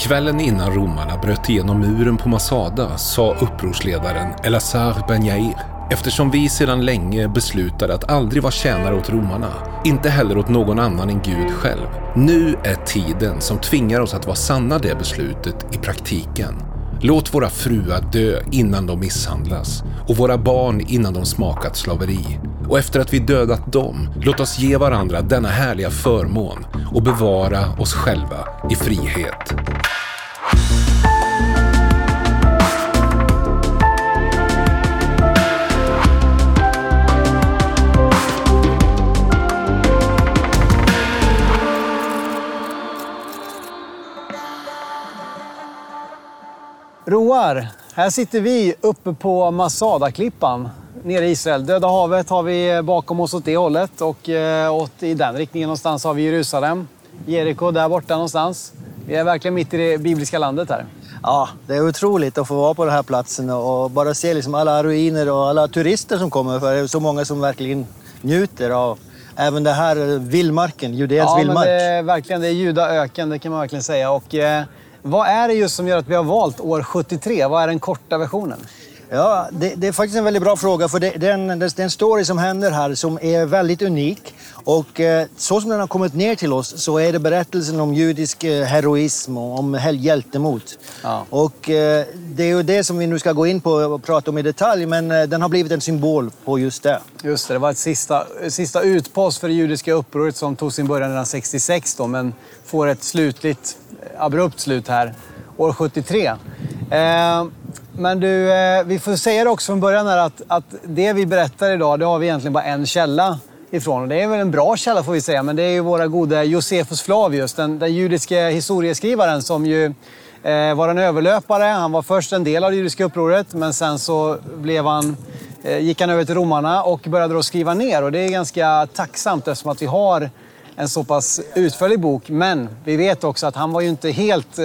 Kvällen innan romarna bröt igenom muren på Masada sa upprorsledaren Elazar Ben Yair Eftersom vi sedan länge beslutade att aldrig vara tjänare åt romarna, inte heller åt någon annan än Gud själv. Nu är tiden som tvingar oss att vara sanna det beslutet i praktiken. Låt våra fruar dö innan de misshandlas och våra barn innan de smakat slaveri. Och efter att vi dödat dem, låt oss ge varandra denna härliga förmån och bevara oss själva i frihet. Roar, här sitter vi uppe på Masada-klippan nere i Israel. Döda havet har vi bakom oss åt det hållet och eh, åt i den riktningen någonstans har vi Jerusalem. Jeriko där borta någonstans. Vi är verkligen mitt i det bibliska landet här. Ja, det är otroligt att få vara på den här platsen och bara se liksom alla ruiner och alla turister som kommer. För det är så många som verkligen njuter av även det här vildmarken, Judeens ja, vildmark. Är verkligen det är judaöken, det kan man verkligen säga. Och, eh, vad är det just som gör att vi har valt år 73? Vad är den korta versionen? Ja, det, det, är faktiskt en väldigt bra fråga för det, det, är en, det är en story som händer här som är väldigt unik. Och eh, så som den har kommit ner till oss så är det berättelsen om judisk eh, heroism och om hjältemod. Ja. Och eh, det är ju det som vi nu ska gå in på och prata om i detalj men eh, den har blivit en symbol på just det. Just det, det var ett sista, sista utpost för det judiska upproret som tog sin början redan 66 då, men får ett slutligt abrupt slut här år 73. Eh, men du, eh, vi får säga det också från början här att, att det vi berättar idag, det har vi egentligen bara en källa ifrån. Och det är väl en bra källa får vi säga, men det är ju våra goda Josefus Flavius, den, den judiska historieskrivaren som ju eh, var en överlöpare. Han var först en del av det judiska upproret, men sen så blev han, eh, gick han över till romarna och började då skriva ner. Och det är ganska tacksamt eftersom att vi har en så pass utförlig bok. Men vi vet också att han var ju inte helt eh,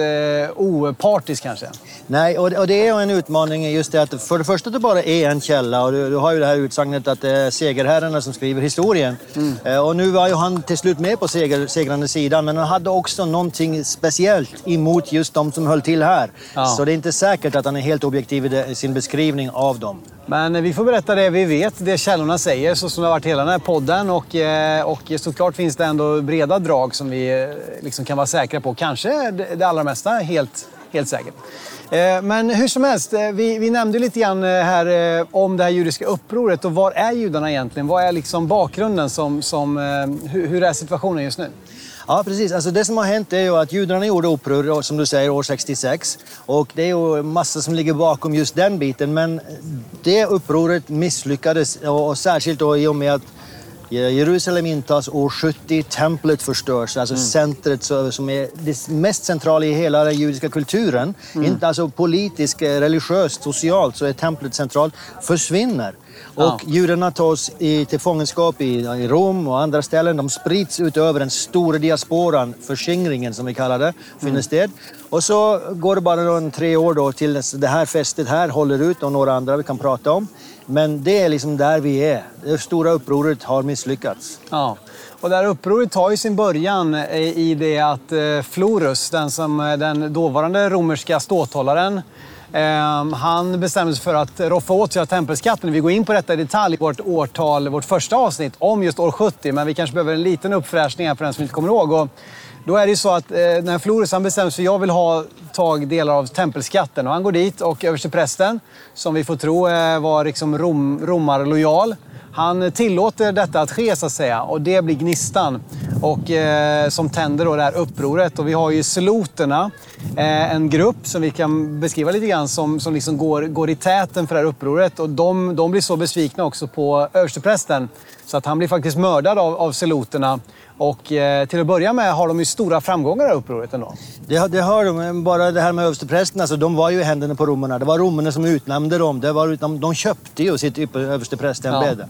opartisk kanske. Nej, och, och det är en utmaning just det att för det första att det bara är en källa och du, du har ju det här utsagnet att det är segerherrarna som skriver historien. Mm. Eh, och nu var ju han till slut med på seger, segrande sidan men han hade också någonting speciellt emot just de som höll till här. Ja. Så det är inte säkert att han är helt objektiv i sin beskrivning av dem. Men vi får berätta det vi vet, det källorna säger, så som det har varit hela den här podden. Och, eh, och såklart finns det ändå breda drag som vi eh, liksom kan vara säkra på. Kanske det allra mesta helt, helt säkert. Eh, men hur som helst, vi, vi nämnde lite grann här om det här judiska upproret. Och var är judarna egentligen? Vad är liksom bakgrunden? Som, som, hur, hur är situationen just nu? Ja, precis. Alltså det som har hänt är ju att judarna gjorde uppror, som du säger, år 66. Och det är ju massa som ligger bakom just den biten. Men det upproret misslyckades, och särskilt då i och med att Jerusalem intas år 70, templet förstörs, alltså mm. centret som är det mest centrala i hela den judiska kulturen. Mm. Inte alltså politiskt, religiöst, socialt så är templet centralt, försvinner. Ja. Och judarna tas i, till fångenskap i, i Rom och andra ställen. De sprids ut över den stora diasporan, förskingringen som vi kallar det, finner mm. sted. Och så går det bara en tre år då tills det här festet här håller ut och några andra vi kan prata om. Men det är liksom där vi är. Det stora upproret har misslyckats. Ja. Och det här upproret tar ju sin början i det att eh, Florus, den, som, den dåvarande romerska ståthållaren, Ehm, han bestämde sig för att roffa åt sig av tempelskatten. Vi går in på detta i detalj i vårt årtal, vårt första avsnitt om just år 70. Men vi kanske behöver en liten uppfräschning här för den som inte kommer ihåg. Och då är det ju så att eh, när Florus han bestämmer sig för att jag vill ha tag delar av tempelskatten. Och han går dit och översteprästen, som vi får tro eh, var liksom rom, romarlojal, han tillåter detta att ske så att säga och det blir gnistan och, eh, som tänder då det här upproret. Och vi har ju seloterna, eh, en grupp som vi kan beskriva lite grann som, som liksom går, går i täten för det här upproret. Och de, de blir så besvikna också på översteprästen så att han blir faktiskt mördad av, av seloterna. Och eh, till att börja med har de ju stora framgångar i upproret ändå. Det, det har de. Bara det här med översteprästen, alltså, de var ju i händerna på romarna. Det var romarna som utnämnde dem. Det var, de, de köpte ju sitt översteprästämbete.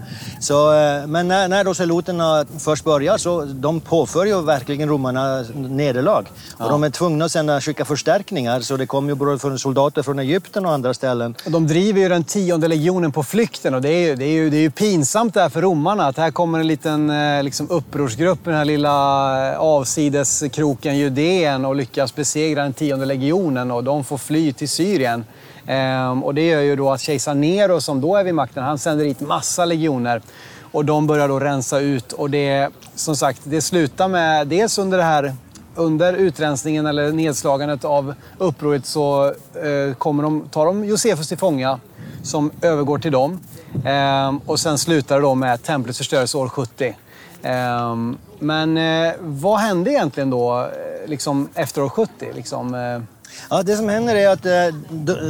Ja. eh, men när, när då seloterna först börjar så de påför ju verkligen romarna nederlag. Ja. Och de är tvungna att sen skicka förstärkningar. Så det kommer ju både från soldater från Egypten och andra ställen. De driver ju den tionde legionen på flykten och det är ju, det är ju, det är ju pinsamt det här för romarna. Att här kommer en liten eh, liksom, upprorsgrupp den här lilla eh, avsideskroken Judeen och lyckas besegra den tionde legionen och de får fly till Syrien. Ehm, och det gör ju då att kejsar Nero, som då är vid makten, han sänder dit massa legioner. Och de börjar då rensa ut och det, som sagt, det slutar med, dels under det här under utrensningen eller nedslagandet av upproret så eh, kommer de, tar de Josefus till fånga som övergår till dem. Ehm, och sen slutar det då med templets förstörelse år 70. Eh, men eh, vad hände egentligen då eh, liksom efter år 70? Liksom, eh, Ja, det som händer är att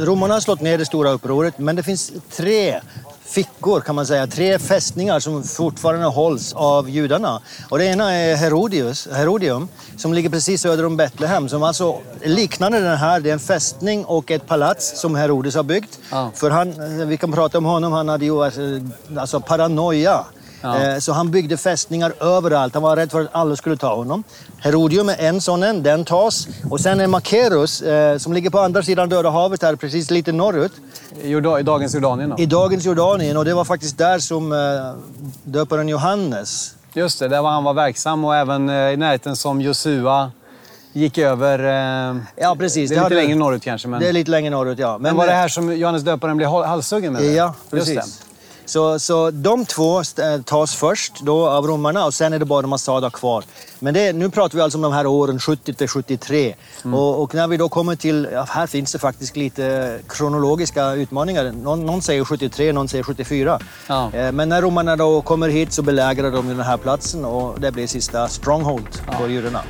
romarna har slått ner det stora upproret, men det finns tre fickor kan man säga, tre fästningar som fortfarande hålls av judarna. Och det ena är Herodius, Herodium som ligger precis söder om Betlehem som alltså liknande den här, det är en fästning och ett palats som Herodes har byggt. Ja. För han, vi kan prata om honom, han hade ju alltså paranoia. Ja. Eh, Så han byggde fästningar överallt. Han var rädd för att alla skulle ta honom. Herodium är en sån, en, den tas. Och sen är Makerus eh, som ligger på andra sidan Döda havet, här, precis lite norrut. i Jorda- i dagens Jordanien då? I dagens Jordanien. Och det var faktiskt där som eh, döparen Johannes Just det, där var han var verksam och även i närheten som Josua gick över. eh, Ja, precis. Det är Det lite hade- längre norrut kanske. Men, Det är lite längre norrut, ja. men var det här som Johannes döparen blev hal- halshuggen med? Ja, Just precis. Så, så de två st- tas först då av romarna och sen är det bara Masada kvar. Men det, nu pratar vi alltså om de här åren 70 till 73. Mm. Och, och när vi då kommer till, ja, här finns det faktiskt lite kronologiska utmaningar. Någon, någon säger 73, någon säger 74. Ja. Eh, Men när romarna då kommer hit så belägrar de den här platsen och det blir sista stronghold på judarna.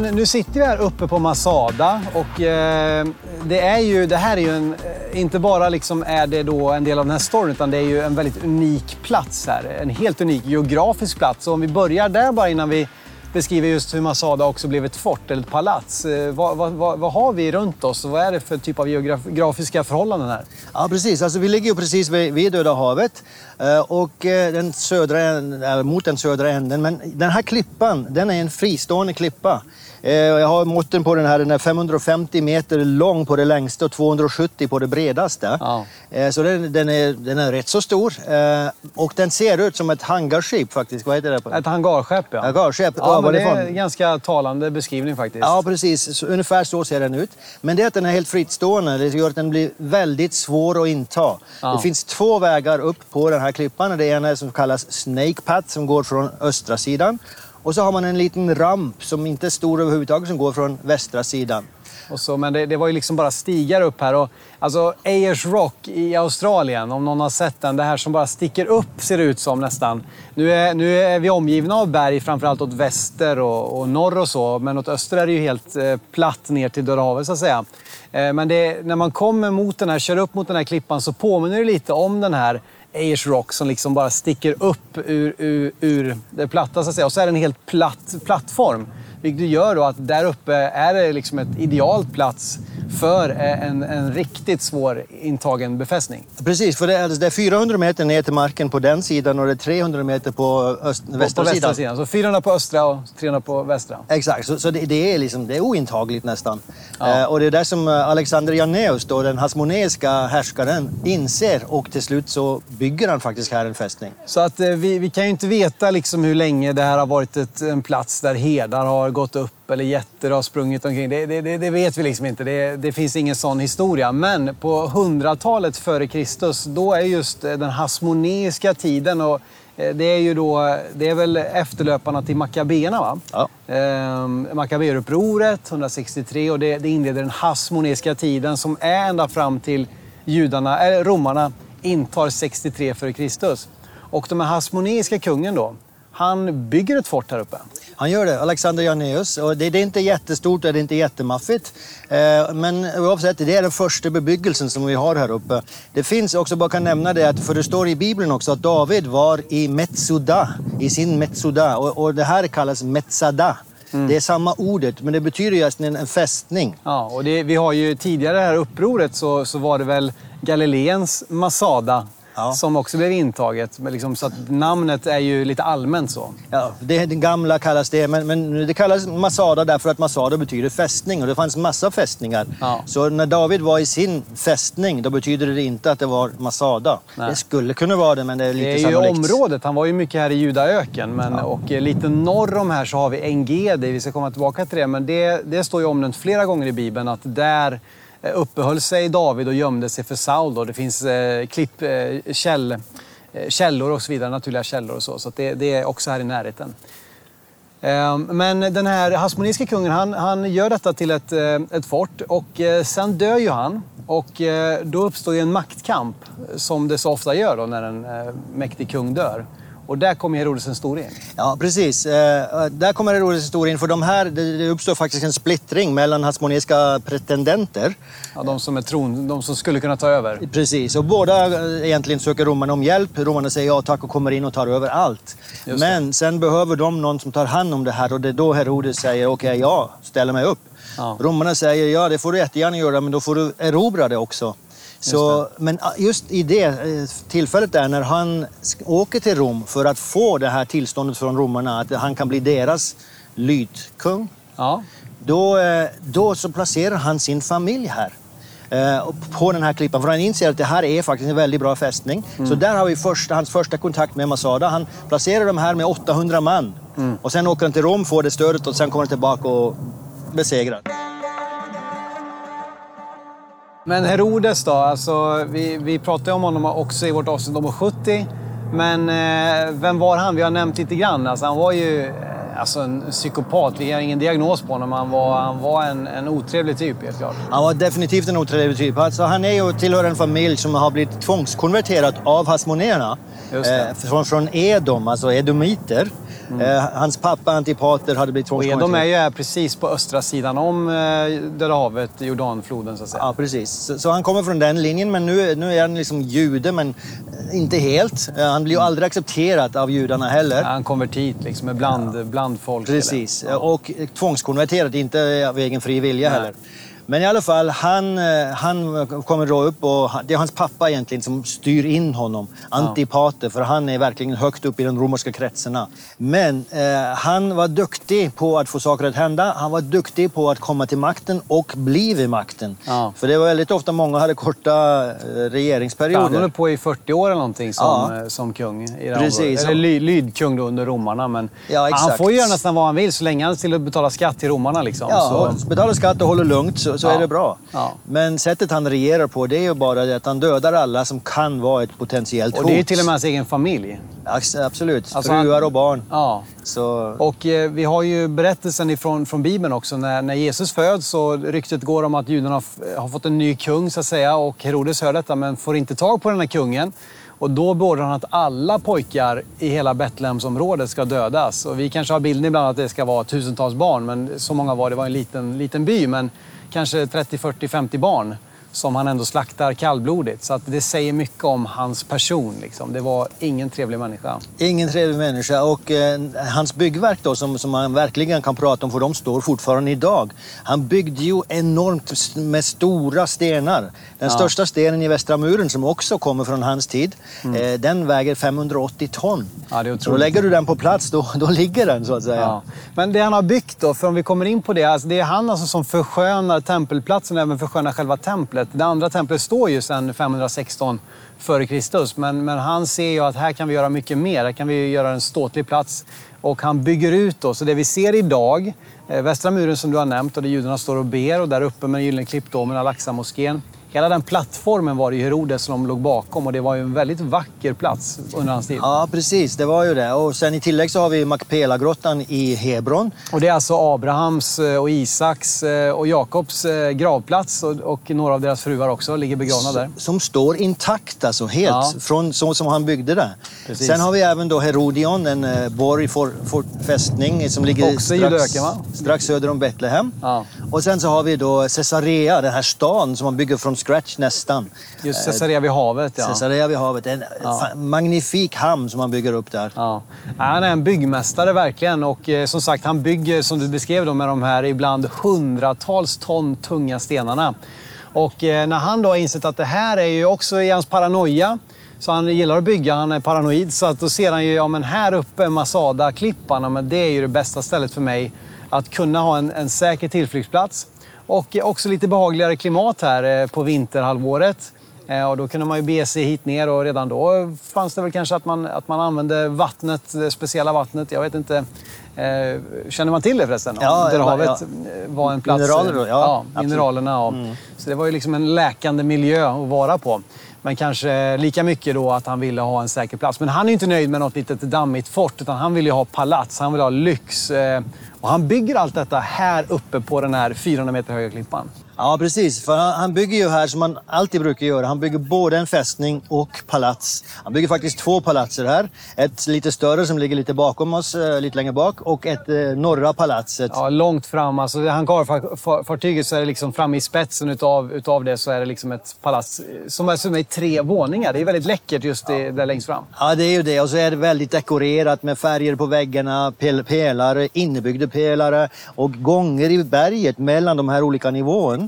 Men nu sitter vi här uppe på Masada och eh, det, är ju, det här är ju en, eh, inte bara liksom är det då en del av den här storyn utan det är ju en väldigt unik plats här. En helt unik geografisk plats. Så om vi börjar där bara innan vi beskriver just hur Masada också blev ett fort eller ett palats. Eh, vad, vad, vad, vad har vi runt oss och vad är det för typ av geografiska förhållanden här? Ja, precis. Alltså, vi ligger ju precis vid, vid Döda havet eh, och den södra, änden- mot den södra änden. Men den här klippan, den är en fristående klippa. Eh, Jag har måtten på den här, den är 550 meter lång på det längsta och 270 på det bredaste. Ja. Eh, Så den, den, är, den är rätt så stor. Eh, Och den ser ut som ett hangarskip faktiskt. Vad heter det? på- Ett hangarskepp ja. Hangarskepp, Ja, men det är en ganska talande beskrivning faktiskt. Ja, precis. Så, ungefär så ser den ut. Men det att den är helt frittstående det gör att den blir väldigt svår att inta. Ja. Det finns två vägar upp på den här klippan. Det ena är som kallas Snake Path som går från östra sidan. Och så har man en liten ramp som inte är stor överhuvudtaget som går från västra sidan. Och så, men det, det var ju liksom bara stigar upp här. Och, alltså Ayers Rock i Australien, om någon har sett den. Det här som bara sticker upp ser det ut som nästan. Nu är, nu är vi omgivna av berg, framförallt åt väster och, och norr och så. Men åt öster är det ju helt eh, platt ner till Döda havet så att säga. Eh, men det, när man kommer mot den här, kör upp mot den här klippan så påminner det lite om den här Ayers Rock som liksom bara sticker upp ur, ur, ur det platta så att säga. Och så är det en helt platt plattform. Vilket gör då att där uppe är det liksom ett idealt plats för eh, en, en riktigt svår intagen befästning. Precis, för det är, det är 400 meter ner till marken på den sidan och det är 300 meter på öst, På, västra, på västra sidan. sidan. Så 400 på östra och 300 på västra. Exakt, så, så det, det, är liksom, det är ointagligt nästan. Ja. Eh, och det är där som eh, Alexander Janneus, då, den hasmoneiska härskaren, inser och till slut så bygger han faktiskt här en fästning. Så att eh, vi, vi kan ju inte veta liksom hur länge det här har varit ett, en plats där herdar har gått upp eller getter har sprungit omkring. Det, det, det, vet vi liksom inte. Det, det finns ingen sån historia. Men på hundratalet före Kristus, då är just eh, den hasmoneiska tiden och eh, det är ju då, det är väl efterlöparna till Maccabeerna va? Ja. Ehm, Maccabeerupproret 163 och det, det inleder den hasmoneiska tiden som är ända fram till judarna, eller romarna intar 63 före Kristus. Och de här hasmoneiska kungen då, han bygger ett fort här uppe. Han gör det, Alexander Janneus. Och det, det är inte jättestort och det är inte jättemaffigt. Eh, men oavsett, det är den första bebyggelsen som vi har här uppe. Det finns också, bara kan nämna det, att, för det står i Bibeln också att David var i Metsuda, i sin Metsuda. Och, och det här kallas Metsada. Det är samma ordet, men det betyder just en, en fästning. Ja, och det, vi har ju tidigare det här upproret så, så var det väl Galileens Masada ja. som också blev intaget. Men liksom, så att namnet är ju lite allmänt så. Ja, det, det gamla kallas det, men, men det kallas Masada därför att Masada betyder fästning och det fanns massa fästningar. Ja. Så när David var i sin fästning, då betyder det inte att det var Masada. Nej. Det skulle kunna vara det, men det är lite Det är sannolikt. ju området. Han var ju mycket här i Judaöken. Men, ja. Och eh, lite norr om här så har vi Engedi. Vi ska komma tillbaka till det. Men det, det står ju omnämnt flera gånger i Bibeln att där Eh, uppehöll sig David och gömde sig för Saul. Då. Det finns eh, klipp, eh, käll, eh, källor och så vidare, naturliga källor och så. Så det, det, är också här i närheten. Eh, men den här hasmoniska kungen, han, han gör detta till ett, eh, ett fort och eh, sen dör ju han. Och eh, då uppstår ju en maktkamp, som det så ofta gör då när en eh, mäktig kung dör. Och där kommer Herodes den store in. Ja, precis. Eh, där kommer Herodes den store in. För de här, det uppstår faktiskt en splittring mellan hasmoniska pretendenter. Ja, de som är tron, de som skulle kunna ta över. Precis, och båda eh, egentligen söker romarna om hjälp. Romarna säger ja tack och kommer in och tar över allt. Men sen behöver de någon som tar hand om det här och det är då Herodes säger okej, okay, ja, ställer mig upp. Ja. Romarna säger ja, det får du jättegärna göra, men då får du erobra det också. Så, men ah, just i det eh, tillfället där när han åker till Rom för att få det här tillståndet från romarna att han kan bli deras lydkung. Ja. Då, eh, då så placerar han sin familj här eh, på den här klippan. För han inser att det här är faktiskt en väldigt bra fästning. Mm. Så där har vi första, hans första kontakt med Masada. Han placerar dem här med 800 man. Mm. Och sen åker han till Rom, får det stödet och sen kommer han tillbaka och besegrar. Men Herodes då? Alltså, vi, vi pratade om honom också i vårt avsnitt nummer 70. Men eh, vem var han? Vi har nämnt lite grann. Alltså, han var ju eh, alltså, en psykopat. Vi har ingen diagnos på honom. Han var, han var en, en otrevlig typ, helt klart. Han var definitivt en otrevlig typ. Alltså, han är ju tillhör en familj som har blivit tvångskonverterad av hasmonerna. Eh, från, från Edom, alltså edomiter. Mm. Eh, hans pappa Antipater hade blivit tvångskonverterad. Edom är ju här precis på östra sidan om eh, Döda havet, Jordanfloden så att säga. Ja, precis. Så, så, han kommer från den linjen, men nu, nu är han liksom jude, men inte helt. Eh, han blir ju aldrig accepterad av judarna heller. Han konvertit liksom, bland, ja. bland folk. Precis, ja. och tvångskonverterad, inte av egen fri vilja Nej. heller. Men i alla fall, han, eh, han kommer då upp och det är hans pappa egentligen som styr in honom. Antipater, för han är verkligen högt upp i de romerska kretsarna. Men eh, han var duktig på att få saker att hända. Han var duktig på att komma till makten och bli vid makten. Ja. För det var väldigt ofta många hade korta eh, regeringsperioder. Han höll på i 40 år eller någonting som, ja. Eh, som kung. I Precis. Eller ly, lydkung då under romarna. Men ja, han får ju göra nästan vad han vill så länge han till att betala skatt till romarna. Liksom. Ja, så... betala skatt och håller lugnt. Så, så ja. är det bra. Ja. Men sättet han regerar på det är ju bara det att han dödar alla som kan vara ett potentiellt hot. Och det är till och med hans egen familj. Absolut. Alltså Fruar han... och barn. Ja. Så... Och eh, vi har ju berättelsen ifrån, från Bibeln också. När, när Jesus föds så ryktet går om att judarna har fått en ny kung så att säga. Och Herodes hör detta men får inte tag på den här kungen. Och då beordrar han att alla pojkar i hela Betlehemsområdet ska dödas. Och vi kanske har bilden ibland att det ska vara tusentals barn, men så många var det. var en liten, liten by. Men kanske 30, 40, 50 barn som han ändå slaktar kallblodigt. Så att det säger mycket om hans person. Liksom. Det var ingen trevlig människa. Ingen trevlig människa. Och eh, hans byggverk då, som, som man verkligen kan prata om, för de står fortfarande idag. Han byggde ju enormt med stora stenar. Den ja. största stenen i Västra muren, som också kommer från hans tid, mm. eh, den väger 580 ton. Ja, det är så lägger du den på plats, då, då ligger den så att säga. Ja. Men det han har byggt då, för om vi kommer in på det, alltså det är han alltså som förskönar tempelplatsen och även förskönar själva templet templet. Det andra templet står ju sedan 516 f.Kr. Men, men han ser ju att här kan vi göra mycket mer. Här kan vi göra en ståtlig plats. Och han bygger ut då. Så det vi ser idag, eh, västra muren som du har nämnt och där judarna står och ber och där uppe med den gyllene klippdomen, Al-Aqsa-moskén. Hela den plattformen var det Herodes som låg bakom och det var ju en väldigt vacker plats under hans tid. Ja, precis. Det var ju det. Och sen i tillägg så har vi Makpela-grottan i Hebron. Och det är alltså Abrahams eh, och Isaks eh, och Jakobs eh, gravplats och, och några av deras fruar också ligger begravna där. Som står intakt alltså, helt ja. från så som han byggde det. Precis. Sen har vi även då Herodion, en borg, for, for fästning som ligger också strax, strax söder om Betlehem. Ja. Och sen så har vi då Caesarea, den här stan som man bygger från scratch nästan. Just Caesarea vid havet, ja. Caesarea vid havet. En ja. magnifik hamn som man bygger upp där. Ja. Han är en byggmästare verkligen. Och eh, som sagt, han bygger, som du beskrev då, med de här ibland hundratals ton tunga stenarna. Och eh, när han då har insett att det här är ju också i hans paranoia Så han gillar att bygga, han är paranoid. Så att då ser han ju, ja men här uppe, Masada-klippan, men det är ju det bästa stället för mig. Att kunna ha en, en säker tillflyktsplats. Och också lite behagligare klimat här på vinterhalvåret. Och då kunde man ju bege sig hit ner och redan då fanns det väl kanske att man, att man använde vattnet, det speciella vattnet. Jag vet inte. Eh, känner man till det förresten? Ja, Där ja, ja. var en plats... Mineraler då? Ja, ja mineralerna. Ja. Mm. Så det var ju liksom en läkande miljö att vara på. Men kanske lika mycket då att han ville ha en säker plats. Men han är ju inte nöjd med något litet dammigt fort, utan han vill ju ha palats, han vill ha lyx. Eh, och han bygger allt detta här uppe på den här 400 meter höga klippan. Ja, precis. För han, han bygger ju här som man alltid brukar göra. Han bygger både en fästning och palats. Han bygger faktiskt två palatser här. Ett lite större som ligger lite bakom oss, eh, lite längre bak. Och ett eh, norra palatset. Ja, långt fram. Alltså, hangarfartyget så är det liksom framme i spetsen utav, utav det så är det liksom ett palats som är, som är tre våningar. Det är väldigt läckert just det, ja. där längst fram. Ja, det är ju det. Och så är det väldigt dekorerat med färger på väggarna, pel pelare, innebyggda pelare och gånger i berget mellan de här olika nivåerna.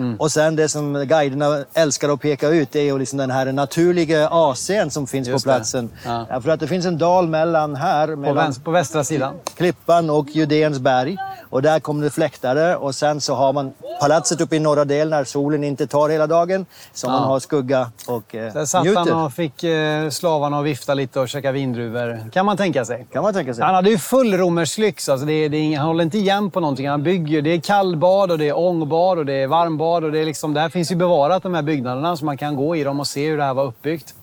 Mm. Och sen det som guiderna älskar att peka ut det är ju liksom den här naturliga AC'n som finns Just på platsen. Ja. Ja, för att det finns en dal mellan här, på, mellan på västra sidan. Klippan och Judéns berg. Och där kommer det fläktare och sen så har man palatset uppe i norra delen när solen inte tar hela dagen. Så ja. man har skugga och eh, Där satt njuter. han och fick eh, slavarna att vifta lite och käka vindruvor. Kan man tänka sig. Kan man tänka sig. Han hade ju full romersk lyx. Alltså det, det, han håller inte igen på någonting. Han bygger. Det är kallbad och det är ångbad och det är varmbad. Och det, är liksom, det här finns ju bevarat, de här byggnaderna, så man kan gå i dem och se hur det här var uppbyggt.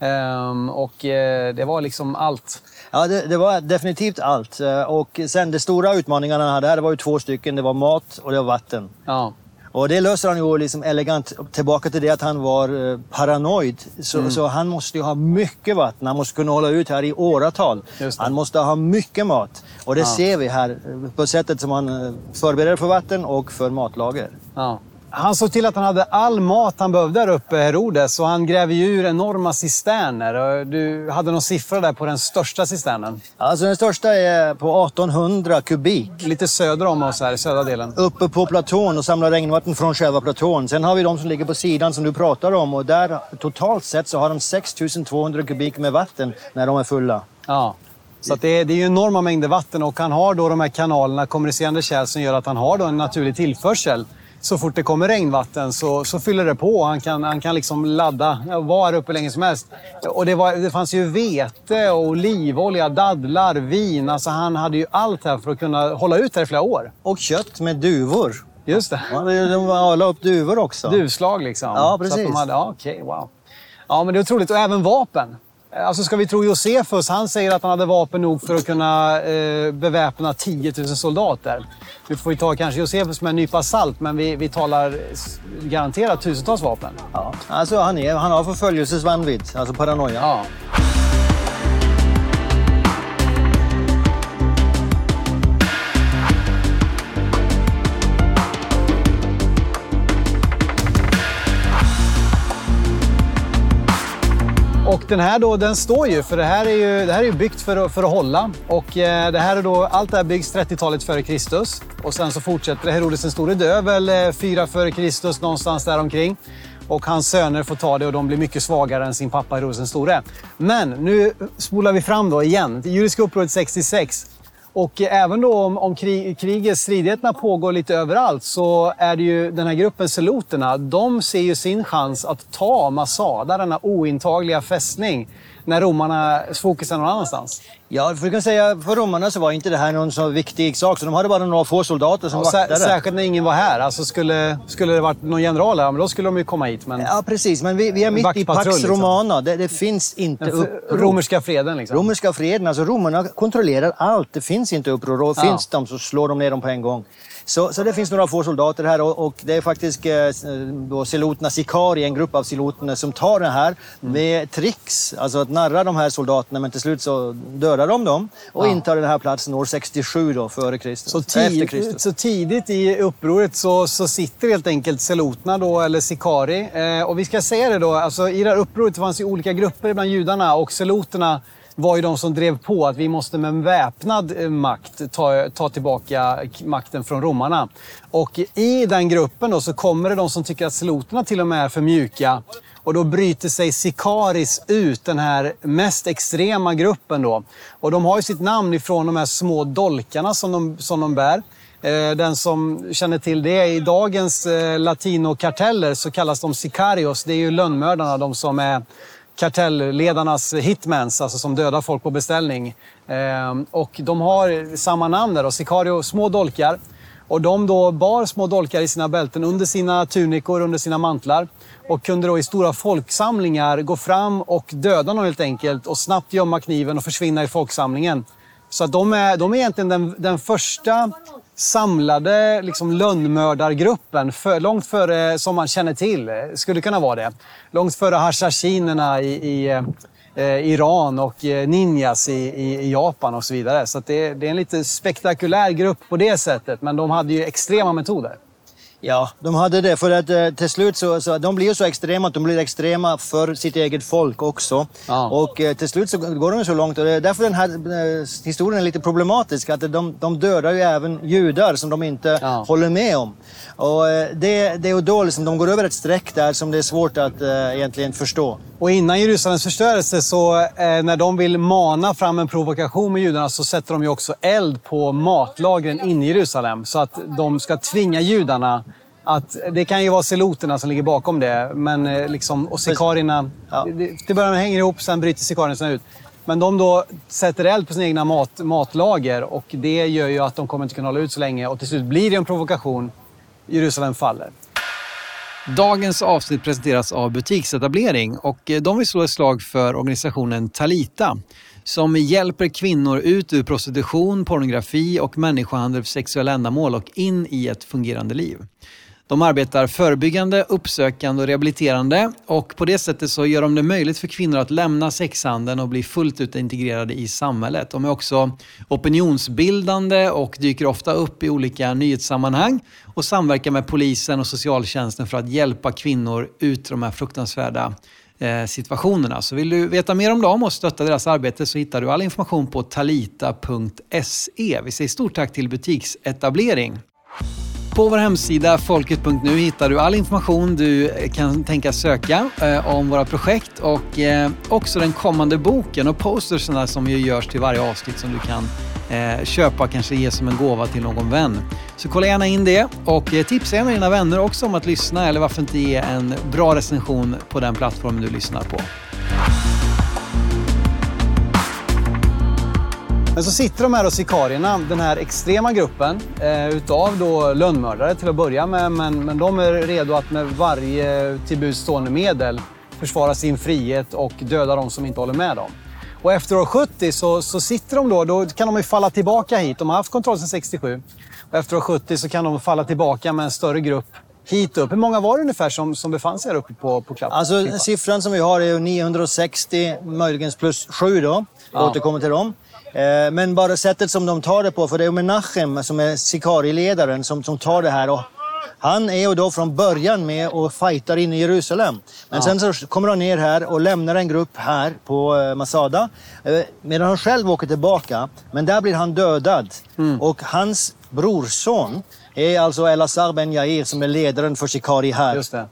Um, och eh, det var liksom allt. Ja, det, det, var definitivt allt. Eh, och sen de stora utmaningarna han hade här, det var ju två stycken. Det var mat och det var vatten. Ja. Och det löser han ju liksom elegant. Tillbaka till det att han var eh, paranoid. Så, mm. så, han måste ju ha mycket vatten. Han måste kunna hålla ut här i åratal. Han måste ha mycket mat. Och det ja. ser vi här på sättet som han förbereder för vatten och för matlager. Ja. Han såg till att han hade all mat han behövde där uppe, Herodes. Och han gräver ju ur enorma cisterner. Du hade någon siffra där på den största cisternen? Alltså den största är på 1800 kubik. Lite söder om oss här, i södra delen. Uppe på platån och samlar regnvatten från själva platån. Sen har vi de som ligger på sidan som du pratar om. Och där totalt sett så har de 6200 kubik med vatten när de är fulla. Ja. Så det, är, det är ju enorma mängder vatten och han har då de här kanalerna, kommunicerande kärl som gör att han har då en naturlig tillförsel så fort det kommer regnvatten så, så fyller det på. Han kan, han kan liksom ladda vara uppe länge som helst. Och det, var, det fanns ju vete, och olivolja, dadlar, vin. Alltså han hade ju allt här för att kunna hålla ut här i flera år. Och kött med duvor. Just det. Ja, de la upp duvor också. Duvslag liksom. Ja, precis. Så att de hade, ja, okej, wow. Ja, men det är otroligt. Och även vapen. Alltså ska vi tro Josefus, han säger att han hade vapen nog för att kunna eh, beväpna 10 000 soldater. Nu får vi ta kanske Josefus med en nypa salt, men vi, vi talar garanterat tusentals vapen. Ja. Alltså han, är, han har förföljelsesvanvitt, alltså paranoia. Ja. Och den här då, den står ju, för det här är ju, det här är ju byggt för att, för att hålla. Och eh, det här är då, allt det här byggs 30-talet före Kristus. Och sen så fortsätter det. Herodes den store dö, väl 4 före Kristus, någonstans där omkring. Och hans söner får ta det och de blir mycket svagare än sin pappa Herodes den store. Men nu spolar vi fram då igen. Det judiska upproret 66. Och även då om, om krig, kriget, stridigheterna pågår lite överallt så är det ju den här gruppen seloterna, de ser ju sin chans att ta Masada, denna ointagliga fästning, när romarna fokus är någon annanstans. Ja, för, kan säga, för romarna så var inte det här någon så viktig sak, så de hade bara några få soldater som ja, vaktade. Särskilt när ingen var här. Alltså skulle, skulle det varit någon general här, då skulle de ju komma hit. Men... Ja, precis. Men vi, vi är mitt i Pax liksom. Romana. Det, det, finns inte uppror. Romerska freden liksom. Romerska freden. Alltså romarna kontrollerar allt. Det finns inte uppror. Och ja. finns de så slår de ner dem på en gång. Så, så det finns några få soldater här och, och det är faktiskt eh, då siloterna, Sikari, en grupp av siloterna som tar det här mm. med tricks. Alltså att narra de här soldaterna men till slut så dödar de dem och ja. intar den här platsen år 67 då, före Kristus. Så, tid, Kristus. så tidigt i upproret så, så sitter helt enkelt seloterna då, eller Sikari. Eh, och vi ska säga det då, alltså i det här upproret fanns ju olika grupper bland judarna och seloterna var ju de som drev på att vi måste med en väpnad eh, makt ta, ta tillbaka makten från romarna. Och i den gruppen då så kommer det de som tycker att sloterna till och med är för mjuka Och då bryter sig Sikaris ut, den här mest extrema gruppen. Då. Och de har ju sitt namn ifrån de här små dolkarna som de, som de bär. Eh, den som känner till det, i dagens eh, latinokarteller så kallas de sicarios. Det är ju lönnmördarna, de som är kartellledarnas hitmans, alltså som dödar folk på beställning. Ehm, och de har samma namn där, sicario, små dolkar. Och de då bar små dolkar i sina bälten under sina tunikor, under sina mantlar. Och kunde då i stora folksamlingar gå fram och döda någon helt enkelt och snabbt gömma kniven och försvinna i folksamlingen. Så att de, är, de är egentligen den, den första samlade liksom, lönnmördargruppen för, långt före, som man känner till, skulle kunna vara det. Långt före hashashinerna i, i eh, Iran och eh, ninjas i, i, i, Japan och så vidare. Så det, det, är en lite spektakulär grupp på det sättet, men de hade ju extrema metoder. Ja, de hade det. För att eh, till slut så, så de blir ju så extrema att de blir extrema för sitt eget folk också. Ja. Och eh, till slut så går de så långt. Och det är därför den här eh, historien är lite problematisk. Att de, de dödar ju även judar som de inte ja. håller med om. Och det, det är då liksom, de går över ett streck där som det är svårt att äh, egentligen förstå. Och innan Jerusalems förstörelse, så eh, när de vill mana fram en provokation med judarna så sätter de ju också eld på matlagren inne i Jerusalem. Så att de ska tvinga judarna att, det kan ju vara seloterna som ligger bakom det, men eh, liksom, och sikarierna... Ja. Till början hänger ihop, sen bryter sikarierna ut. Men de då sätter eld på sina egna mat, matlager och det gör ju att de kommer inte kunna hålla ut så länge och till slut blir det en provokation. Jerusalem faller. Dagens avsnitt presenteras av Butiksetablering och eh, de vill slå ett slag för organisationen Talita som hjälper kvinnor ut ur prostitution, pornografi och människohandel för sexuella ändamål och in i ett fungerande liv. De arbetar förebyggande, uppsökande och rehabiliterande och på det sättet så gör de det möjligt för kvinnor att lämna sexhandeln och bli fullt ut integrerade i samhället. De är också opinionsbildande och dyker ofta upp i olika nyhetssammanhang och samverkar med polisen och socialtjänsten för att hjälpa kvinnor ut ur de här fruktansvärda eh, situationerna. Så vill du veta mer om dem och stötta deras arbete så hittar du all information på talita.se. Vi säger stort tack till Butiksetablering. På vår hemsida folket.nu hittar du all information du kan tänka söka eh, om våra projekt och eh, också den kommande boken och postersen som ju görs till varje avsnitt som du kan eh, köpa kanske ge som en gåva till någon vän. Så kolla gärna in det och eh, tipsa gärna dina vänner också om att lyssna eller varför inte ge en bra recension på den plattformen du lyssnar på. Men så sitter de här sikarierna, den här extrema gruppen eh, utav då lönnmördare till att börja med. Men, men de är redo att med varje till stående medel försvara sin frihet och döda de som inte håller med dem. Och efter år 70 så, så sitter de då, då kan de ju falla tillbaka hit. De har haft kontroll sedan 67. Och efter år 70 så kan de falla tillbaka med en större grupp hit upp. Hur många var det ungefär som, som befann sig här uppe på, på Klappan? Alltså, siffran som vi har är 960, möjligen plus 7 då. Jag återkommer till dem. Eh, men bara sättet som de tar det på, för det är Menachem som är sikarieledaren som, som tar det här. Och han är ju då från början med och fightar inne i Jerusalem. Men ja. sen så kommer han ner här och lämnar en grupp här på eh, Masada. Eh, medan han själv åker tillbaka. Men där blir han dödad. Mm. Och hans brorson är alltså Elazar Ben Yair som är ledaren för Sikari här. Just det.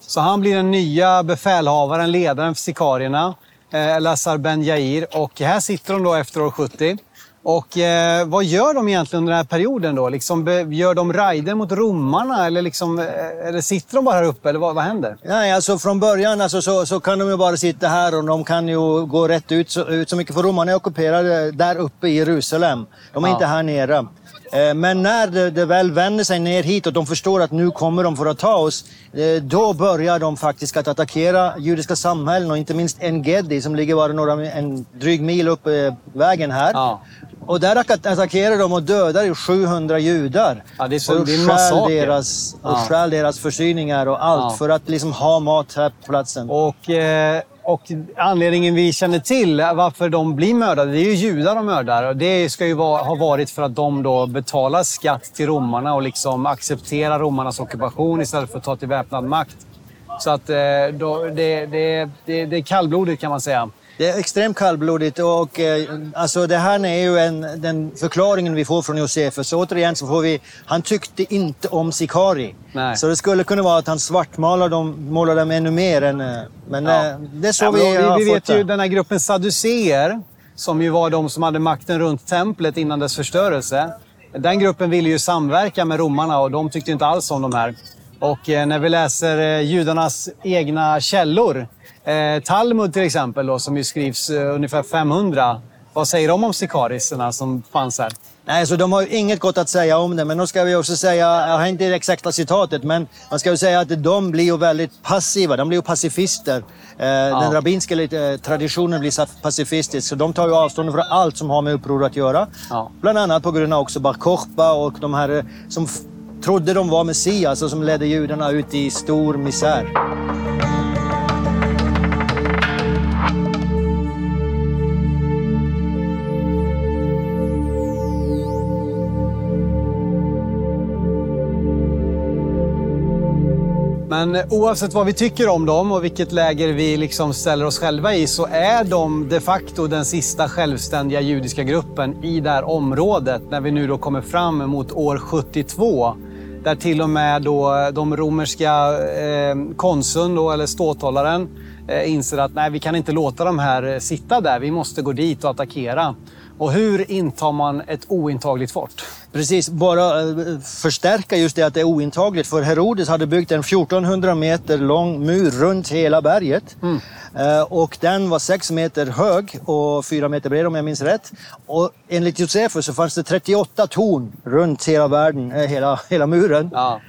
Så han blir den nya befälhavaren, ledaren för sikarierna eh, Lazar Ben Jair. Och här sitter de då efter år 70. Och eh, vad gör de egentligen under den här perioden då? Liksom, gör de raider mot romarna eller, liksom, eh, eller sitter de bara här uppe? Eller vad, vad händer? Nej, alltså från början alltså, så, så kan de ju bara sitta här och de kan ju gå rätt ut så, ut så mycket. För romarna är ockuperade där uppe i Jerusalem. De är ja. inte här nere. Eh, men när det, det, väl vänder sig ner hit och de förstår att nu kommer de för att ta oss, eh, då börjar de faktiskt att attackera judiska samhällen och inte minst En-Gedi som ligger bara några, en dryg mil upp eh, vägen här. Ja. Och där attackerar de och dödar 700 judar. Ja, det är så, och det är deras, och ja. deras försyningar och allt ja. för att liksom ha mat här på platsen. Och eh, och anledningen vi känner till varför de blir mördade, det är ju judar de mördar. Det ska ju vara, ha varit för att de då betalar skatt till romarna och liksom accepterar romarnas ockupation istället för att ta till väpnad makt. Så att eh, då, det, det, det, det är kallblodigt kan man säga. Det är extremt kallblodigt och eh, alltså det här är ju en, den förklaringen vi får från Josefus. Återigen så får vi, han tyckte inte om Sikari. Nej. Så det skulle kunna vara att han svartmålar dem, målar dem ännu mer. Än, eh, men Ja. eh, det är så Ja, vi, men har vi, vi fått vet det. ju den här gruppen saduceer, som ju var de som hade makten runt templet innan dess förstörelse. Den gruppen ville ju samverka med romarna och de tyckte inte alls om de här. Och eh, när vi läser eh, judarnas egna källor, eh, Talmud till exempel, då, som ju skrivs ungefär 500. Vad säger de om sikarisarna som fanns här? Nej, så de har ju inget gott att säga om det. Men då ska vi också säga, jag har inte det exakta citatet, men man ska ju säga att de blir ju väldigt passiva. De blir ju pacifister. Eh, Den rabbinska traditionen blir så pacifistisk, så de tar ju avstånd från allt som har med uppror att göra. Ja. Bland annat på grund av också Bar Kokhba och de här som trodde de var Messias och som ledde judarna ut i stor misär. Men oavsett vad vi tycker om dem och vilket läger vi liksom ställer oss själva i så är de de facto den sista självständiga judiska gruppen i det här området när vi nu då kommer fram mot år 72. Där till och med då de romerska eh, konsuln då, eller ståthållaren eh, inser att nej, vi kan inte låta de här eh, sitta där. Vi måste gå dit och attackera. Och hur intar man ett ointagligt fort? Precis, bara eh, förstärka just det att det är ointagligt. För Herodes hade byggt en 1400 meter lång mur runt hela berget. Eh, Och den var 6 meter hög och 4 meter bred om jag minns rätt. Och enligt Josefus så fanns det 38 torn runt hela världen, eh, hela, hela muren. Ja.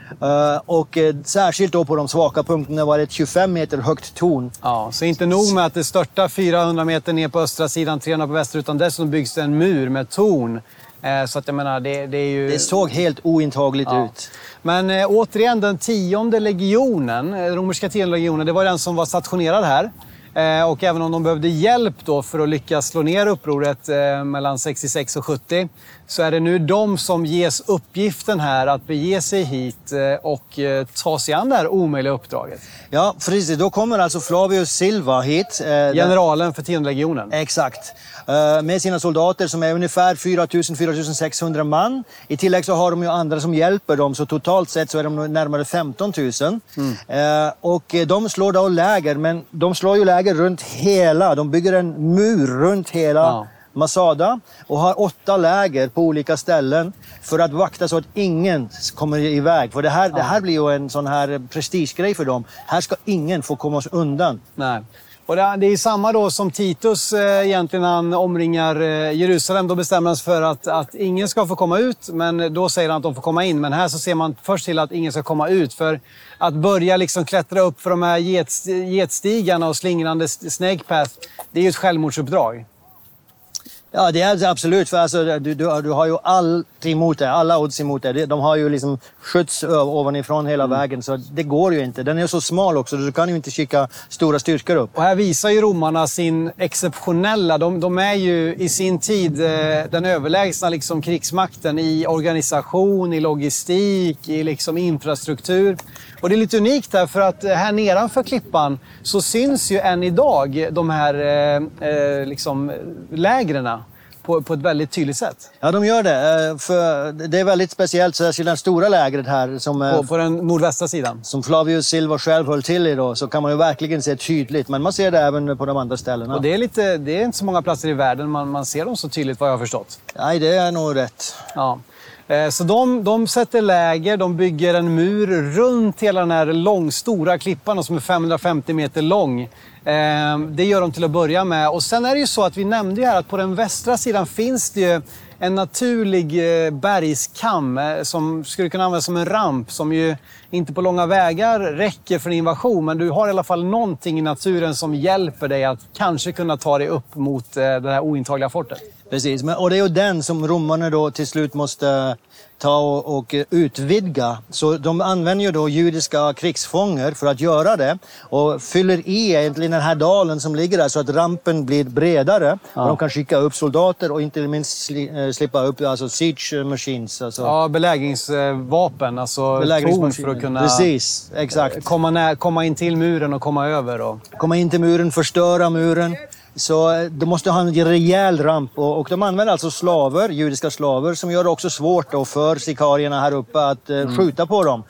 Och särskilt då på de svaka punkterna var det ett 25 meter högt torn. Ja, så inte nog med att det störtar 400 meter ner på östra sidan, 300 på väster, utan dessutom byggs det en mur med torn. Eh, så att jag menar, det, det är ju... Det såg helt ointagligt Ja. ut. Men eh, återigen, den tionde legionen, eh, romerska tionde legionen, det var den som var stationerad här. Eh, och även om de behövde hjälp då för att lyckas slå ner upproret eh, mellan 66 och 70 så är det nu de som ges uppgiften här att bege sig hit eh, och eh, ta sig an det här omöjliga uppdraget. Ja, precis. Då kommer alltså Flavius Silva hit. eh, Generalen för tionde legionen. Exakt. Med sina soldater som är ungefär 4 000-4 600 man. I tillägg så har de ju andra som hjälper dem, så totalt sett så är de närmare 15 000. Eh, Och de slår då läger, men de slår ju läger runt hela, de bygger en mur runt hela Ja. Masada och har åtta läger på olika ställen för att vakta så att ingen kommer iväg. För det här, det här blir ju en sån här prestigegrej för dem. Här ska ingen få komma undan. Nej. Och det, är samma då som Titus eh, egentligen han omringar eh, Jerusalem. Då bestämmer han sig för att, att ingen ska få komma ut, men då säger han att de får komma in. Men här så ser man först till att ingen ska komma ut. För att börja liksom klättra upp för de här get, getstigarna och slingrande snake path, det är ju ett självmordsuppdrag. Ja, det är det absolut. För alltså, du, du, du har ju allt emot dig, alla odds emot dig. De har ju liksom skjuts ovanifrån hela Mm. vägen, så det går ju inte. Den är så smal också, du kan ju inte skicka stora styrkor upp. Och här visar ju romarna sin exceptionella... De, de är ju i sin tid eh, den överlägsna liksom, krigsmakten i organisation, i logistik, i liksom, infrastruktur. Och det är lite unikt här för att eh, här nedanför klippan så syns ju än idag de här eh, eh, liksom, lägren på, på ett väldigt tydligt sätt. Ja, de gör det. eh, För det är väldigt speciellt, särskilt det stora lägret här som, På, på den nordvästra sidan. som Flavius Silva själv höll till i. Då, så kan man ju verkligen se tydligt. Men man ser det även på de andra ställena. Och det är, lite, det är inte så många platser i världen man, man ser dem så tydligt vad jag har förstått. Nej, det är nog rätt. Ja. Eh, så de, de sätter läger, de bygger en mur runt hela den här lång, stora klippan som är 550 meter lång. Eh, det gör de till att börja med. Och sen är det ju så att vi nämnde ju här att på den västra sidan finns det ju en naturlig eh, bergskam eh, som skulle kunna användas som en ramp som ju inte på långa vägar räcker för en invasion. Men du har i alla fall någonting i naturen som hjälper dig att kanske kunna ta dig upp mot eh, det här ointagliga fortet. Precis, och det är ju den som romarna då till slut måste ta och, och utvidga. Så de använder ju då judiska krigsfångar för att göra det och fyller i egentligen den här dalen som ligger där så att rampen blir bredare. Och de kan skicka upp soldater och inte minst sli, eh, slippa upp alltså siege machines. Alltså Ja, belägringsvapen. Alltså torn belägringsmaskiner. för att kunna Precis, exakt. komma, nä- komma in till muren och komma över. Och... Komma in till muren, förstöra muren. Så eh, de måste ha en rejäl ramp och, och de använder alltså slaver, judiska slaver, som gör det också svårt då för sikarierna här uppe att eh, Mm. skjuta på dem.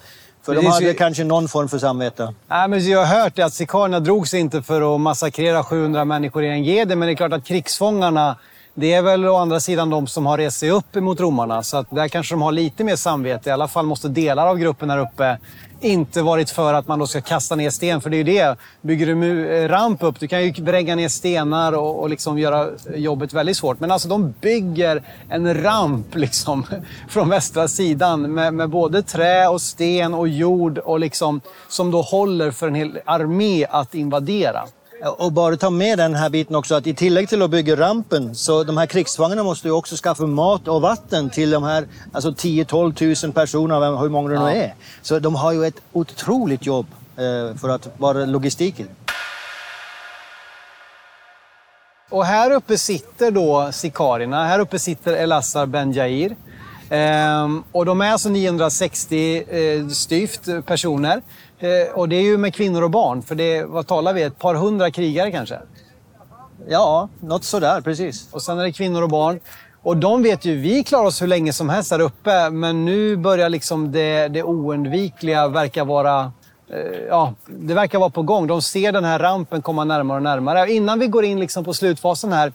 För de hade kanske någon form för samvete. Nej, men jag har hört att sikarierna drog sig inte för att massakrera 700 människor i en gede, men det är klart att krigsfångarna det är väl å andra sidan de som har rest sig upp emot romarna. Så att där kanske de har lite mer samvete. I alla fall måste delar av gruppen här uppe inte varit för att man då ska kasta ner sten. För det är ju det. Bygger du ramp upp, du kan ju bränga ner stenar och, och liksom göra jobbet väldigt svårt. Men alltså de bygger en ramp liksom från västra sidan med, med både trä och sten och jord och liksom, som då håller för en hel armé att invadera. Och bara ta med den här biten också att i tillägg till att bygga rampen så de här krigsvagnarna måste ju också skaffa mat och vatten till de här alltså 10-12 tusen personerna, hur många det nu är. Så de har ju ett otroligt jobb eh, för att vara logistiken. Och här uppe sitter då sikarierna. Här uppe sitter Elassar Ben Jair. Ehm, och de är alltså 960 eh, styvt personer. Eh, och det är ju med kvinnor och barn. För det är, vad talar vi, ett par hundra krigare kanske? Ja, något sådär, precis. Och sen är det kvinnor och barn. Och de vet ju, vi klarar oss hur länge som helst där uppe. Men nu börjar liksom det, det oundvikliga verka vara... Eh, ja, det verkar vara på gång. De ser den här rampen komma närmare och närmare. Innan vi går in liksom på slutfasen här.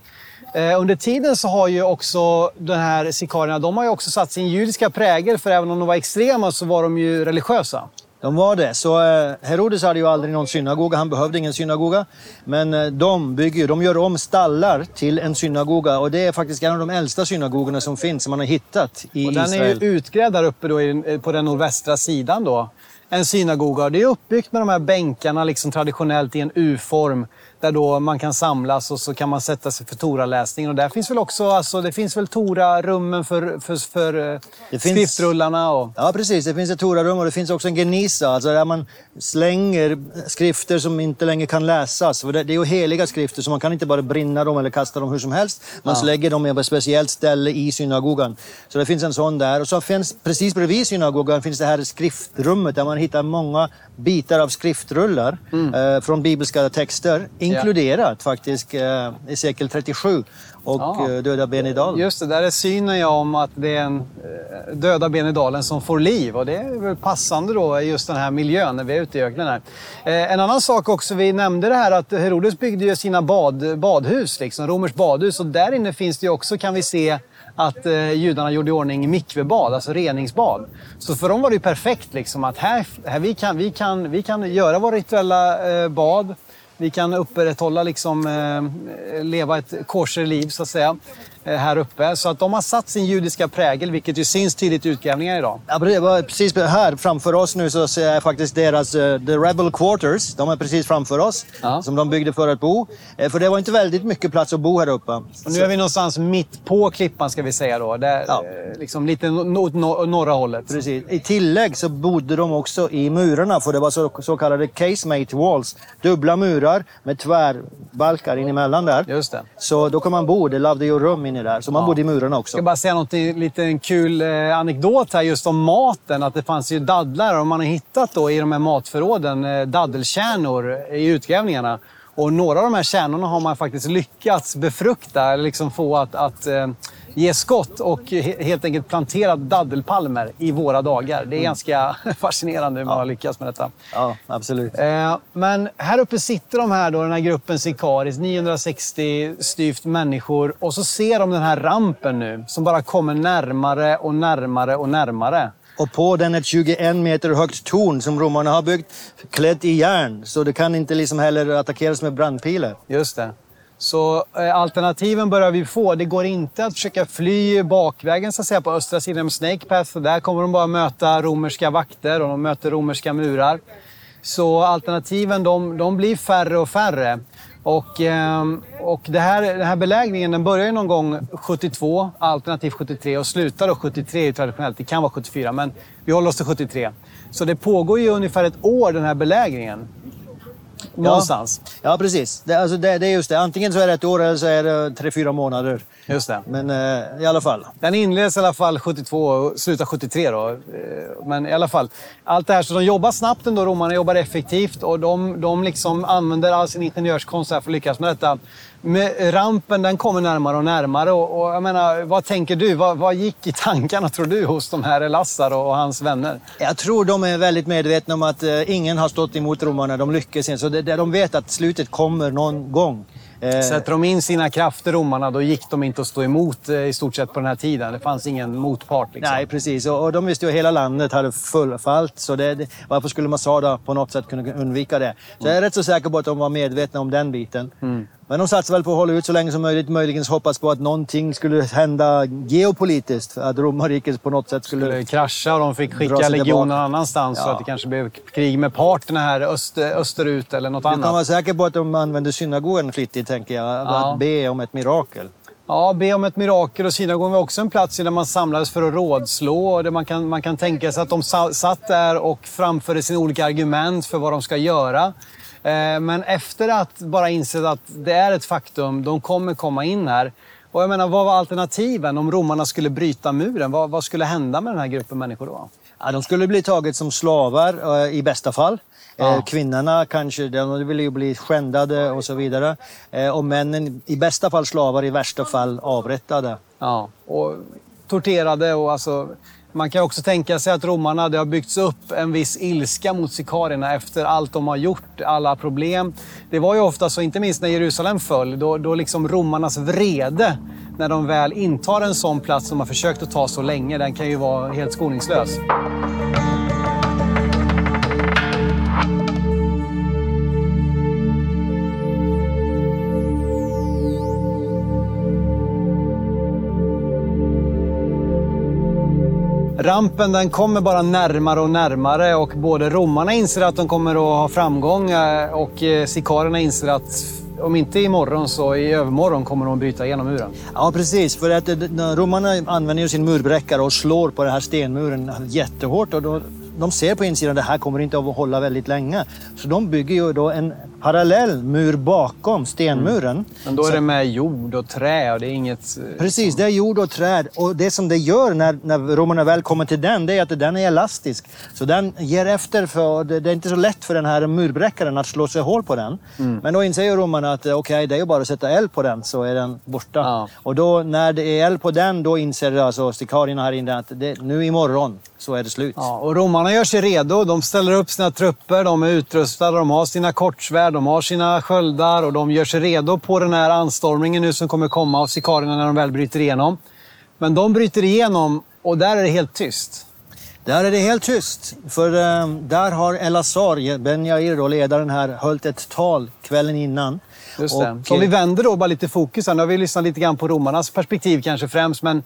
Eh, under tiden så har ju också den här sikarierna, de har ju också satt sin judiska prägel. För även om de var extrema så var de ju religiösa. De var det. Så eh, Herodes hade ju aldrig någon synagoga, han behövde ingen synagoga. Men eh, de bygger de gör om stallar till en synagoga och det är faktiskt en av de äldsta synagogorna som finns, som man har hittat i Och den är Israel. ju utgrävd där uppe då i, på den nordvästra sidan då. En synagoga. Det är uppbyggt med de här bänkarna liksom traditionellt i en U-form. Där då man kan samlas och så kan man sätta sig för Toraläsningen. Och där finns väl också, alltså, det finns väl Tora-rummen för, för, för eh, Det skriftrullarna. Och, Ja, precis. Det finns ett torarum och det finns också en genisa, alltså där man slänger skrifter som inte längre kan läsas. För det det är ju heliga skrifter, så man kan inte bara brinna dem eller kasta dem hur som helst. Man lägger dem på ett speciellt ställe i synagogan. Så det finns en sån där. Och så finns precis bredvid synagogan finns det här skriftrummet där man hittar många bitar av skriftrullar eh, från bibliska texter, inkluderat faktiskt eh, Esekiel 37 och Ja. eh, Döda ben i dalen. Just det, där är synen ja om att det är en eh, döda ben i dalen som får liv. Och det är väl passande då i just den här miljön när vi är ute i öknen här. Eh, en annan sak också, vi nämnde det här att Herodes byggde ju sina bad, badhus, liksom, Romers badhus. Och där inne finns det ju också, kan vi se, att eh, judarna gjorde i ordning mikvebad, alltså reningsbad. Så för dem var det ju perfekt liksom att här, här vi, kan, vi, kan, vi kan göra våra rituella eh, bad. Vi kan upprätthålla, liksom, eh, leva ett korser liv, så att säga, här uppe. Så att de har satt sin judiska prägel, vilket ju syns tydligt i utgrävningar idag. Ja, det var precis här framför oss nu så ser jag faktiskt deras eh, The Rebel Quarters. De är precis framför oss. Ja. Som de byggde för att bo. Eh, För det var inte väldigt mycket plats att bo här uppe. Och nu är vi någonstans mitt på klippan ska vi säga då. Där, Ja. eh, liksom lite åt no- norra hållet. Precis. I tillägg så bodde de också i murarna för det var så, så kallade casemate walls. Dubbla murar med tvärbalkar in emellan där. Just det. Så då kan man bo, det lavde ju rum inne där. Så man bodde i murarna Jag också. ska bara säga något, en liten kul eh, anekdot här just om maten. Att det fanns ju dadlar och man har hittat då i de här matförråden eh, daddelkärnor i utgrävningarna. Och några av de här kärnorna har man faktiskt lyckats befrukta, eller liksom få att, att eh, ge skott och he- helt enkelt plantera daddelpalmer i våra dagar. Det är ganska fascinerande hur man har lyckats med detta. Ja, absolut. Eh, men här uppe sitter de här då, den här gruppen Sikaris, 960 styvt människor. Och så ser de den här rampen nu som bara kommer närmare och närmare och närmare. Och på den ett 21 meter högt torn som romarna har byggt, klätt i järn. Så det kan inte liksom heller attackeras med brandpilar. Just det. Så eh, alternativen börjar vi få. Det går inte att försöka fly bakvägen så att säga, på östra sidan med Snake Path. För där kommer de bara möta romerska vakter och de möter romerska murar. Så alternativen de, de blir färre och färre. Och, eh, och det här, den här belägringen den börjar ju någon gång 72, alternativt 73 och slutar då 73 är traditionellt. Det kan vara 74 men vi håller oss till 73. Så det pågår ju ungefär ett år den här belägringen. Någonstans. Ja, ja precis. Det, alltså det, det är just det. Antingen så är det ett år eller så är det tre, fyra månader. Just det. Men eh, i alla fall. Den inleds i alla fall 72 och slutar 73 då. Eh, Men i alla fall, allt det här. Så de jobbar snabbt ändå, romarna jobbar effektivt och de, de liksom använder all sin ingenjörskonst här för att lyckas med detta. Med rampen den kommer närmare och närmare. Och, och jag menar, vad tänker du? Vad, vad gick i tankarna tror du hos de här Lassar och hans vänner? Jag tror de är väldigt medvetna om att eh, ingen har stått emot romarna. De lyckas inte. Så det, det, de vet att slutet kommer någon gång. Eh, Sätter de in sina krafter, romarna, då gick de inte att stå emot eh, i stort sett på den här tiden. Det fanns ingen motpart. Liksom. Nej, precis. Och, och de visste ju att hela landet hade fullfallt. Så det, det, varför skulle Masada på något sätt kunna undvika det? Så jag är rätt så säker på att de var medvetna om den biten. Men de satsade väl på att hålla ut så länge som möjligt. Möjligen hoppas på att någonting skulle hända geopolitiskt. Att romarriket på något sätt skulle... skulle krascha och de fick skicka tillbaka. någon annanstans. Så Ja. att det kanske blev krig med parterna här öster, österut eller något Du kan annat. vara säker på att de använde synagogan flitigt, tänker jag. Ja. Att be om ett mirakel. Ja, be om ett mirakel och synagogan var också en plats där man samlades för att rådslå. Och där man, kan, man kan tänka sig att de sa- satt där och framförde sina olika argument för vad de ska göra. Eh, Men efter att bara insett att det är ett faktum, de kommer komma in här. Och jag menar, vad var alternativen om romarna skulle bryta muren? Vad, vad skulle hända med den här gruppen människor då? Ja, de skulle bli taget som slavar eh, i bästa fall. Ja. Eh, Kvinnorna kanske de ville ju bli skändade och så vidare. Eh, Och männen i bästa fall slavar, i värsta fall avrättade. Ja, och torterade och alltså... Man kan också tänka sig att romarna, det har byggts upp en viss ilska mot sikarierna efter allt de har gjort, alla problem. Det var ju ofta så, inte minst när Jerusalem föll, då, då liksom romarnas vrede, när de väl intar en sån plats som har försökt att ta så länge, den kan ju vara helt skoningslös. Rampen den kommer bara närmare och närmare och både romarna inser att de kommer att ha framgång eh, och eh, sikarerna sikarierna inser att om inte imorgon så i övermorgon kommer de att bryta igenom muren. Ja, precis. För att eh, romarna använder ju sin murbräckare och slår på den här stenmuren jättehårt. Och då, de ser på insidan att det här kommer inte att hålla väldigt länge. Så de bygger ju då en parallell mur bakom stenmuren. Men då är det med jord och trä och det är inget... eh, Precis, det är jord och träd. Och det som det gör när, när romarna väl kommer till den, det är att den är elastisk. Så den ger efter för, det, är inte så lätt för den här murbräckaren att slå sig hål på den. Men då inser ju romarna att eh, okej, det är bara att sätta eld på den så är den borta. Ja. Och då när det är eld på den, då inser alltså stikarierna här inne att det, nu imorgon så är det slut. Ja, och romarna gör sig redo. De ställer upp sina trupper, de är utrustade, de har sina kortsvärd, de har sina sköldar och de gör sig redo på den här anstormningen nu som kommer komma av sikarierna när de väl bryter igenom. Men de bryter igenom och där är det helt tyst. Där är det helt tyst. För eh, där har Elazar, Ben Yair, ledaren här, hållit ett tal kvällen innan. Just det. Och, Så om vi eh, vänder då bara lite fokus här. Nu har vi lyssnat lite grann på romarnas perspektiv kanske främst, men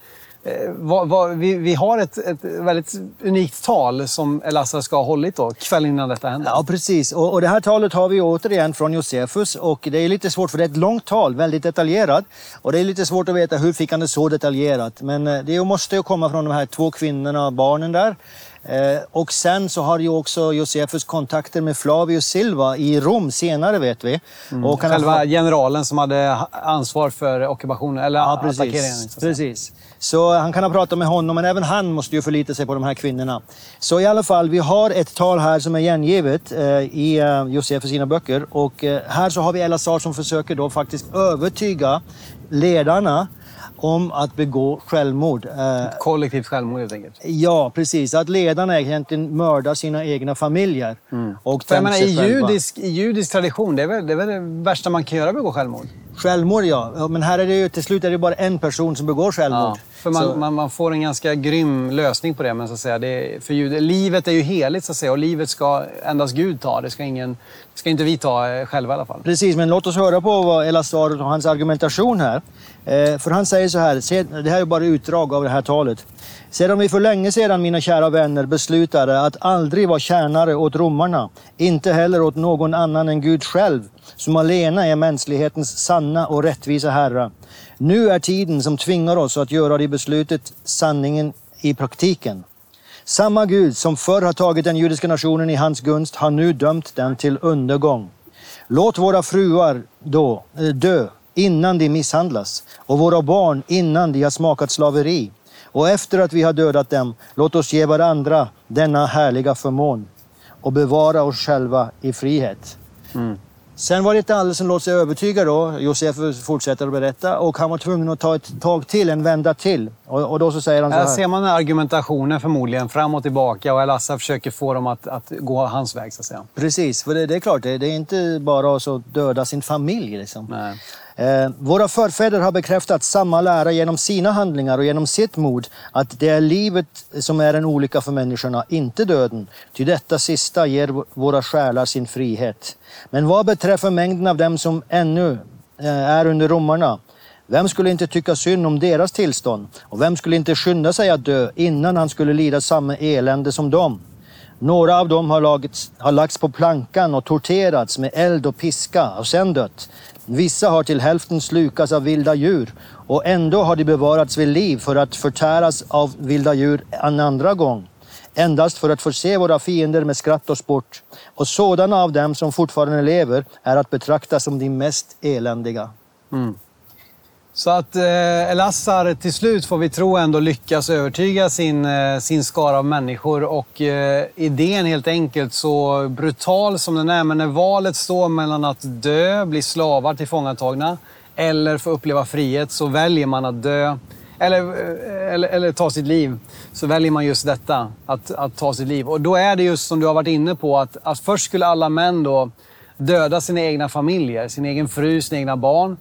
vad, vad, vi, vi har ett, ett väldigt unikt tal som Elazar ska ha hållit då, kvällen innan detta hände. Ja, precis. Och, och det här talet har vi återigen från Josefus. Och det är lite svårt, för det är ett långt tal, väldigt detaljerat. Och det är lite svårt att veta hur fick han det så detaljerat. Men eh, det måste ju komma från de här två kvinnorna och barnen där. Eh, och sen så har ju också Josefus kontakter med Flavius Silva i Rom senare vet vi. Och han har Själva generalen som hade ha- ansvar för ockupationen, eller Ja, attackeringen. precis. så att säga. precis. Så han kan ha pratat med honom, men även han måste ju förlita sig på de här kvinnorna. Så i alla fall, vi har ett tal här som är gengivet eh, i eh, Josefus sina böcker. Och eh, här så har vi Elazar som försöker då faktiskt övertyga ledarna om att begå självmord. Eh, Kollektivt självmord helt enkelt. ja, precis. Att ledarna egentligen mördar sina egna familjer. Och Mm. För jag menar, i, judisk, I judisk tradition, det är, väl, det är väl det värsta man kan göra, begå självmord? Självmord, ja. Ja, Men här är det ju till slut är det bara en person som begår självmord. För man, man, man får en ganska grym lösning på det. Men så att säga, det för jud, livet är ju heligt så att säga och livet ska endast Gud ta. Det ska, ingen, ska inte vi ta eh, själva i alla fall. Precis, men låt oss höra på vad Elazar och hans argumentation här. Eh, för han säger så här, det här är bara utdrag av det här talet. Sedan vi för länge sedan, mina kära vänner, beslutade att aldrig vara tjänare åt romarna, inte heller åt någon annan än Gud själv, som alena är mänsklighetens sanna och rättvisa Herre. Nu är tiden som tvingar oss att göra det beslutet sanningen i praktiken. Samma Gud som förr har tagit den judiska nationen i hans gunst har nu dömt den till undergång. Låt våra fruar då eh, dö innan de misshandlas och våra barn innan de har smakat slaveri. Och efter att vi har dödat dem, låt oss ge varandra denna härliga förmån och bevara oss själva i frihet. Mm. Sen var det inte alla som låt sig övertyga då. Josef fortsätter att berätta och han var tvungen att ta ett tag till, en vända till. Och, och då så säger han så här. Här ser man argumentationen förmodligen fram och tillbaka och El försöker få dem att, att gå hans väg så att säga. Precis, för det, det är klart, det, det, är inte bara att döda sin familj liksom. Nej. Eh, våra förfäder har bekräftat samma lära genom sina handlingar och genom sitt mod att det är livet som är en olycka för människorna, inte döden. Ty detta sista ger våra själar sin frihet. Men vad beträffar mängden av dem som ännu eh, är under romarna, vem skulle inte tycka synd om deras tillstånd? Och vem skulle inte skynda sig att dö innan han skulle lida samma elände som dem? Några av dem har, lagts, har lagts på plankan och torterats med eld och piska och sen dött. Vissa har till hälften slukats av vilda djur och ändå har de bevarats vid liv för att förtäras av vilda djur en andra gång. Endast för att förse våra fiender med skratt och sport. Och sådana av dem som fortfarande lever är att betrakta som de mest eländiga. Mm. Så att eh, Elassar till slut får vi tro ändå lyckas övertyga sin, eh, sin skara av människor och eh, idén helt enkelt så brutal som den är, men när valet står mellan att dö, bli slavar tillfångatagna eller få uppleva frihet så väljer man att dö eller, eh, eller, eller, ta sitt liv, så väljer man just detta, att, att ta sitt liv. Och då är det just som du har varit inne på, att, att först skulle alla män då döda sina egna familjer, sin egen fru, sina egna barn.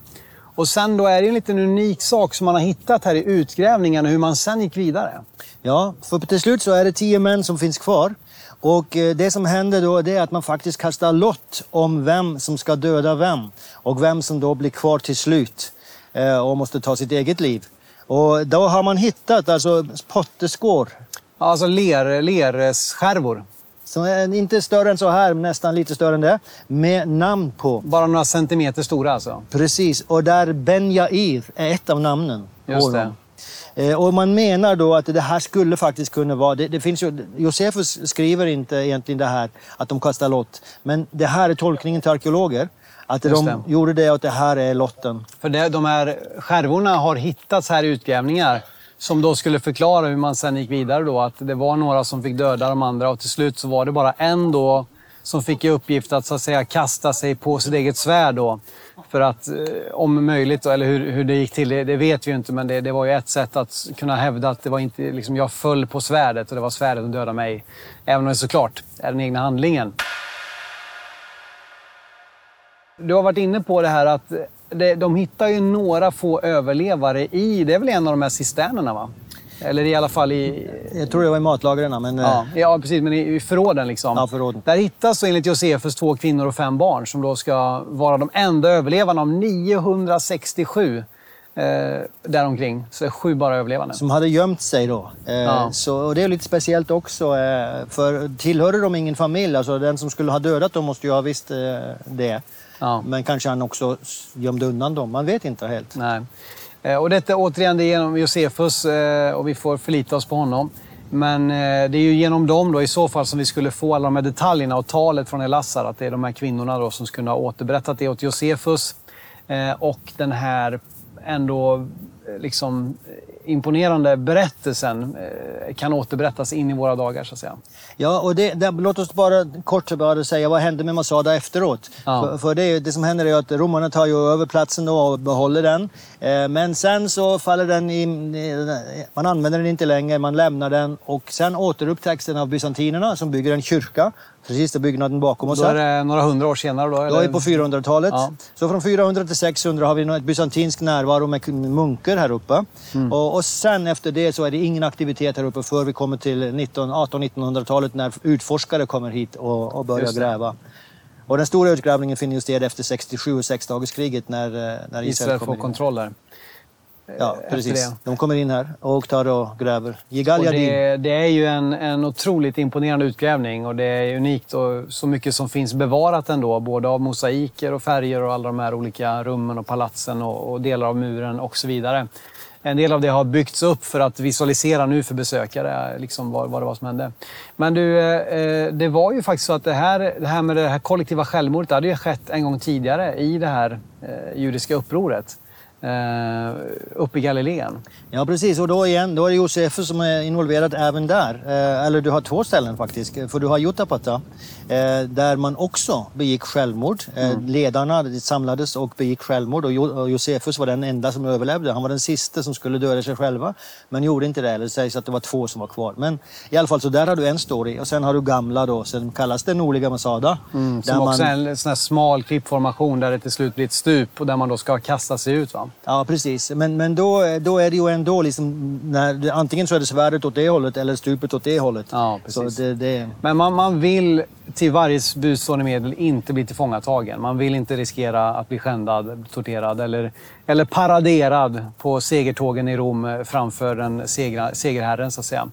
Och sen då är det en liten unik sak som man har hittat här i utgrävningarna, hur man sen gick vidare. Ja, för till slut så är det tio män som finns kvar. Och eh, det som händer då är att man faktiskt kastar lott om vem som ska döda vem. Och vem som då blir kvar till slut eh, och måste ta sitt eget liv. Och då har man hittat alltså potteskår. Alltså ler, lerskärvor. Är inte större än så här, nästan lite större än det. Med namn på. Bara några centimeter stora alltså? Precis, och där Ben Jair är ett av namnen. Just det. Eh, och man menar då att det här skulle faktiskt kunna vara... Det, det, finns ju, Josefus skriver inte egentligen det här att de kastar lott. Men det här är tolkningen till arkeologer. Att de det. gjorde det och att det här är lotten. För det, de här skärvorna har hittats här i utgrävningar som då skulle förklara hur man sen gick vidare då. Att det var några som fick döda de andra och till slut så var det bara en då som fick i uppgift att så att säga kasta sig på sitt eget svärd då. För att eh, om möjligt, eller hur, hur det gick till, det, det vet vi ju inte. Men det, det, var ju ett sätt att kunna hävda att det var inte, liksom, jag föll på svärdet och det var svärdet som dödade mig. Även om det såklart är den egna handlingen. Du har varit inne på det här att det, de hittar ju några få överlevare i, det är väl en av de här cisternerna va? Eller i alla fall i... Jag tror det var i matlagren. Men... Ja, eh, ja, precis. Men i, förråden liksom. Ja, förråden. Där hittas enligt Josefus två kvinnor och fem barn som då ska vara de enda överlevarna av 967 eh, däromkring. Så sju bara överlevande. Som hade gömt sig då. Eh, ja. så, och det är lite speciellt också. Eh, för tillhörde de ingen familj, alltså den som skulle ha dödat dem måste ju ha visst eh, det. Ja. Men kanske han också gömde undan dem. Man vet inte helt. Nej. Eh, och detta återigen det är genom Josefus eh, och vi får förlita oss på honom. Men eh, det är ju genom dem då i så fall som vi skulle få alla de här detaljerna och talet från Elassar. Att det är de här kvinnorna då som skulle ha återberättat det åt Josefus. Och den här ändå liksom imponerande berättelsen eh, kan återberättas in i våra dagar så att säga. Ja, och det, det, låt oss bara kort bara säga vad hände med Masada efteråt. Ja. För, för, det, det som händer är att romarna tar ju över platsen och behåller den. Eh, men sen så faller den i, man använder den inte längre, man lämnar den och sen återupptäcks den av bysantinerna som bygger en kyrka Precis, det byggnaden bakom oss. Då är det några hundra år senare? Då, då är på 400-talet. Ja. Så från 400 till 600 har vi ett bysantinsk närvaro med munkar här uppe. Mm. Och, och, sen efter det så är det ingen aktivitet här uppe förrän vi kommer till 1800-1900-talet när utforskare kommer hit och, och börjar gräva. Och den stora utgrävningen finner sted efter 67 och sexdagarskriget när, eh, när Israel, Israel får kontroll där. Ja, precis. De kommer in här och tar och gräver. Och det, det, är ju en, en otroligt imponerande utgrävning och det är unikt och så mycket som finns bevarat ändå. Både av mosaiker och färger och alla de här olika rummen och palatsen och, och delar av muren och så vidare. En del av det har byggts upp för att visualisera nu för besökare liksom vad, vad det var som hände. Men du, eh, det var ju faktiskt så att det här, det här med det här kollektiva självmordet, det hade ju skett en gång tidigare i det här eh, judiska upproret eh, uppe i Galileen. Ja, precis. Och då igen, då är det Josefus som är involverad även där. Eh, eller du har två ställen faktiskt. För du har Jutapata, eh, där man också begick självmord. Eh, mm. Ledarna samlades och begick självmord och, jo och Josefus var den enda som överlevde. Han var den sista som skulle döda sig själva, men gjorde inte det. Det sägs att det var två som var kvar. Men i alla fall, så där har du en story. Och sen har du gamla då, sen kallas det Nordliga Masada. Mm, som också man... är en sån här smal klippformation där det till slut blir ett stup och där man då ska kasta sig ut. Va? Ja, precis. Men, men då, då är det ju ändå liksom... När, antingen så är det svärdet åt det hållet eller stupet åt det hållet. Ja, precis. Det, det... Men man, man vill till varje budstående medel inte bli tillfångatagen. Man vill inte riskera att bli skändad, torterad eller, eller paraderad på segertågen i Rom framför den segra, segerherren, så att säga.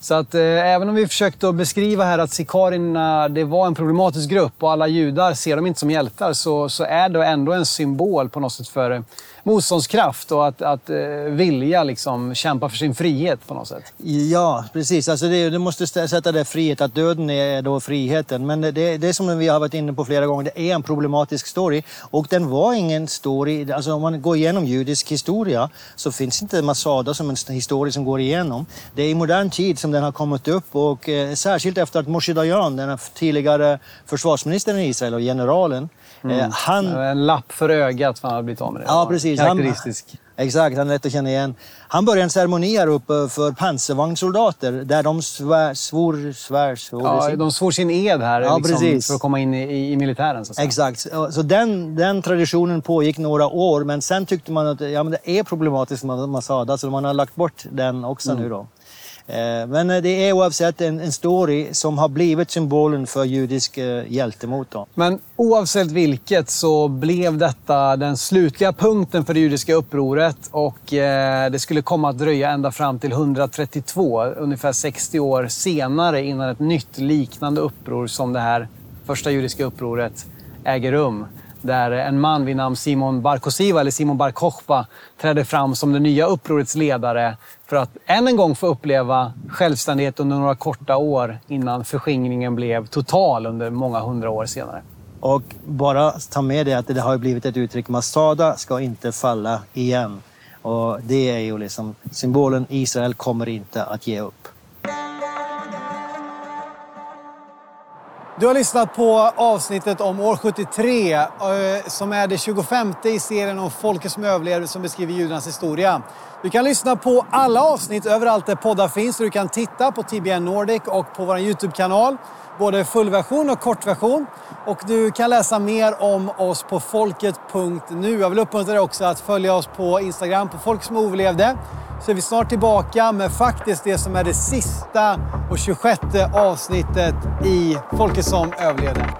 Så att eh, även om vi försökte att beskriva här att sikarierna det var en problematisk grupp och alla judar ser dem inte som hjältar så, så är det ändå en symbol på något sätt för motståndskraft och att, att eh, vilja liksom kämpa för sin frihet på något sätt. Ja, precis. Alltså det, du måste sätta det frihet, att döden är då friheten. Men det, det som vi har varit inne på flera gånger, det är en problematisk story. Och den var ingen story, alltså om man går igenom judisk historia så finns inte Masada som en historia som går igenom. Det är i modern tid som den har kommit upp och eh, särskilt efter att Moshe Dayan, den tidigare försvarsministern i Israel och generalen, Mm. Eh, han... En lapp för ögat för han hade blivit av med det. Ja, precis. Karaktäristisk. Han, exakt, han är lätt att känna igen. Han började en ceremoni här uppe för pansarvagnssoldater där de svär, svor... Svär, svor ja, sin... de svor sin ed här ja, liksom, för att komma in i, i militären. Så exakt. Så den, den traditionen pågick några år men sen tyckte man att ja, men det är problematiskt med Masada så man har lagt bort den också mm. nu då. Eh, men eh, det är oavsett en, en story som har blivit symbolen för judisk eh, Men oavsett vilket så blev detta den slutliga punkten för det judiska upproret och eh, det skulle komma att dröja ända fram till 132, ungefär 60 år senare innan ett nytt liknande uppror som det här första judiska upproret äger rum där en man vid namn Simon Barkosiva, eller Simon Barkochva, trädde fram som det nya upprorets ledare för att än en gång få uppleva självständighet under några korta år innan förskingringen blev total under många hundra år senare. Och bara ta med det att det har blivit ett uttryck, Masada ska inte falla igen. Och det är ju liksom symbolen Israel kommer inte att ge upp. Du har lyssnat på avsnittet om år 73 eh, som är det 25 i serien om folket som överlevde som beskriver judarnas historia. Du kan lyssna på alla avsnitt överallt där poddar finns. Du kan titta på TBN Nordic och på vår Youtube-kanal. Både fullversion och kortversion. Och du kan läsa mer om oss på folket.nu. Jag vill uppmuntra dig också att följa oss på Instagram på Folk som överlevde så är vi snart tillbaka med faktiskt det som är det sista och 26 avsnittet i Folket som överlevde.